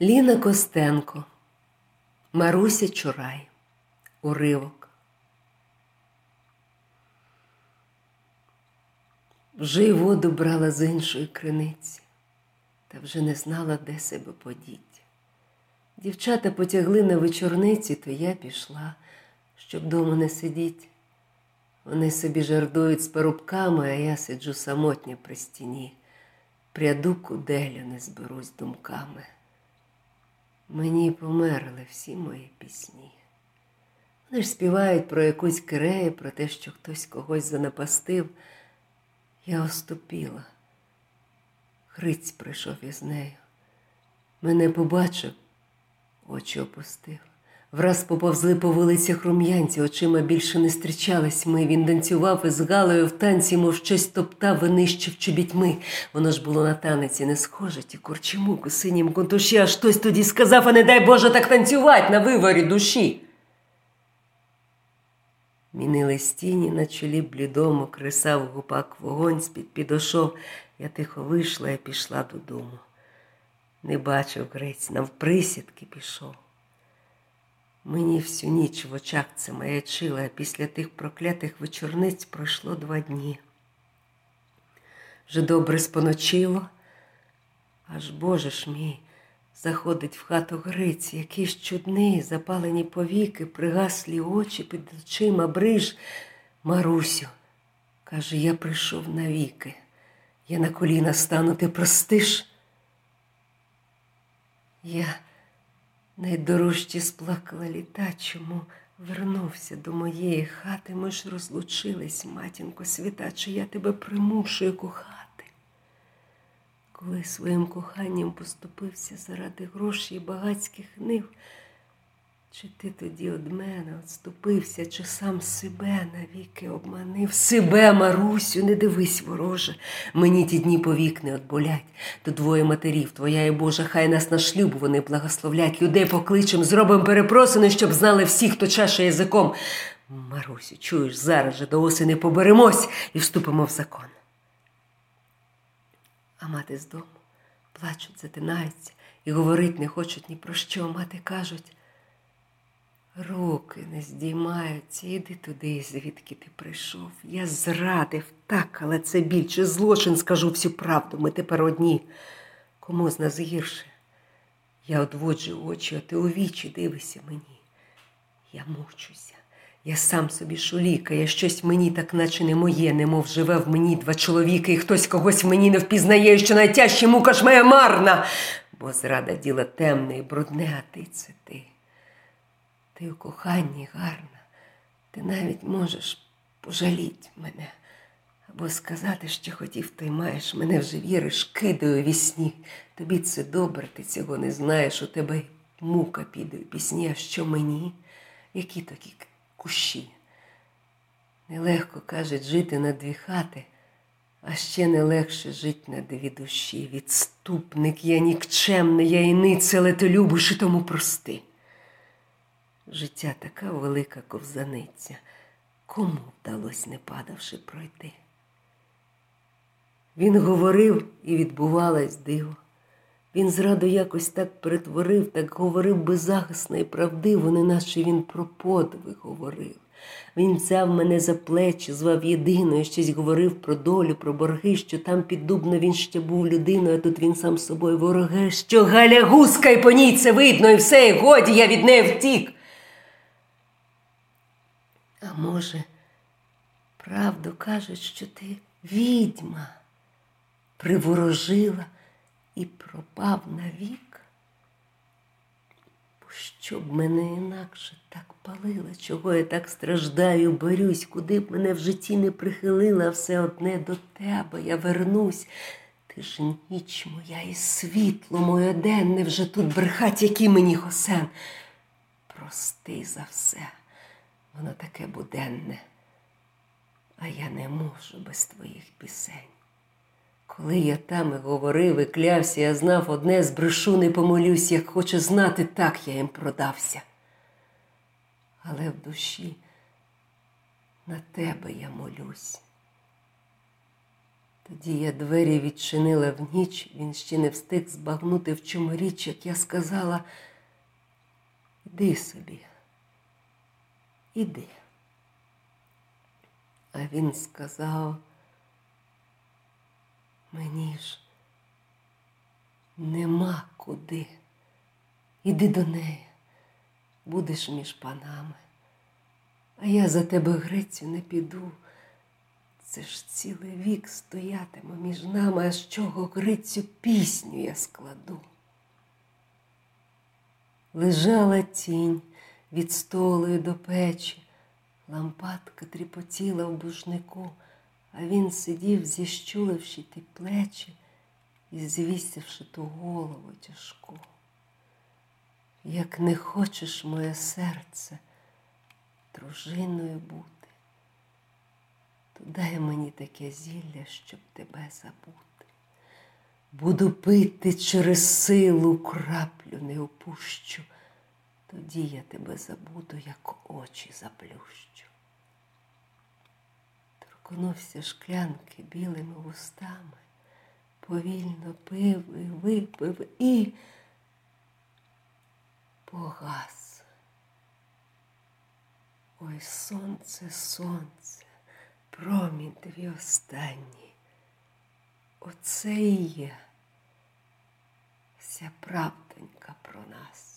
Ліна Костенко, Маруся Чурай, уривок. Вже й воду брала з іншої криниці, та вже не знала, де себе подіть. Дівчата потягли на вечорниці, то я пішла, щоб дома не сидіть. Вони собі жартують з парубками, а я сиджу самотня при стіні, пряду куделю не зберусь думками. Мені померли всі мої пісні. Вони ж співають про якусь кирею, про те, що хтось когось занапастив. Я оступіла. Хриць прийшов із нею. Мене побачив, очі опустив. Враз поповзли по вулицях рум'янці, очима більше не зустрічались ми. Він танцював із Галею в танці, мов щось топтав, винищив чобітьми. Воно ж було на танеці не схоже, ті курчимук у синім контуші, аж хтось тоді сказав, а не дай Боже так танцювати на виворі душі. Мінили стіні на чолі блідому, кресав гупак вогонь з-під підошов. Я тихо вийшла і пішла додому. Не бачив грець, навприсідки пішов. Мені всю ніч в очах це маячило, а після тих проклятих вечорниць пройшло два дні. Вже добре споночило, аж Боже ж мій, заходить в хату Гриць, якийсь чудний, запалені повіки, пригаслі очі під очима бриж. Марусю, каже, я прийшов навіки. Я на коліна стану, ти простиш? Я найдорожче сплакала літа, чому вернувся до моєї хати. Ми ж розлучились, матінко світа, чи я тебе примушую кохати. Коли своїм коханням поступився заради грошей і багатських нив, чи ти тоді од мене отступився, чи сам себе навіки обманив? Себе, Марусю, не дивись, вороже, мені ті дні повік не отболять. До двоє матерів, твоя і Божа, хай нас на шлюб вони благословлять. Людей покличем, зробим перепросини, щоб знали всі, хто чаше язиком. Марусю, чуєш, зараз же до осені поберемось і вступимо в закон. А мати з дому плачуть, затинаються і говорить не хочуть ні про що. Мати кажуть. Руки не здіймаються, іди туди, звідки ти прийшов. Я зрадив так, але це більше злочин, скажу всю правду. Ми тепер одні. Кому з нас гірше? Я одводжу очі, а ти у вічі дивися мені. Я мучуся. Я сам собі шуліка, я щось мені так наче не моє, немов живе в мені два чоловіки, і хтось когось мені не впізнає, що найтяжче мука ж моя марна, бо зрада діла темне і брудне, а ти це ти. Ти у коханні гарна, ти навіть можеш пожаліть мене або сказати, що хотів, ти маєш, мене вже віриш, кидаю вісні. Тобі це добре, ти цього не знаєш, у тебе мука піде у пісні, а що мені? Які такі кущі? Нелегко, кажуть, жити на дві хати, а ще не легше жити на дві душі. Відступник я нікчемний, я і нице, але ти любиш і тому прости. Життя така велика ковзаниця, кому вдалося, не падавши, пройти. Він говорив і відбувалось диво. Він зраду якось так перетворив, так говорив беззахисно і правдиво, неначе він про подвиг говорив. Він взяв мене за плечі, звав єдиною, щось говорив про долю, про борги, що там під Дубно він ще був людиною, а тут він сам з собою вороге, що Галя гуска, і по ній це видно, і все, і годі я від неї втік. А може, правду кажуть, що ти відьма приворожила і пропав навік? Щоб мене інакше так палила, чого я так страждаю, борюсь, куди б мене в житті не прихилила, все одне до тебе я вернусь. Ти ж ніч моя і світло моє денне вже тут брехать, який мені хосен. Прости за все. Воно таке буденне, а я не можу без твоїх пісень. Коли я там і говорив і клявся, я знав одне збрешу, не помолюсь, як хоче знати, так я їм продався. Але в душі. На тебе я молюсь. Тоді я двері відчинила в ніч, він ще не встиг збагнути, в чому річ, як я сказала, іди собі, іди. А він сказав, мені ж нема куди. Іди до неї, будеш між панами, а я за тебе Грецю не піду. Це ж цілий вік стоятиме між нами, а з чого Грицю пісню я складу. Лежала тінь від столу до печі, лампадка тріпотіла в бушнику, а він сидів, зіщуливши ті плечі і звісивши ту голову тяжку. Як не хочеш, моє серце, дружиною бути то дай мені таке зілля, щоб тебе забути. Буду пити через силу краплю не опущу, тоді я тебе забуду, як очі заплющу. Торкнувся шклянки білими вустами, повільно пив і випив і погас. Ой, сонце, сонце промінь твій останній. Оце і є вся правдонька про нас.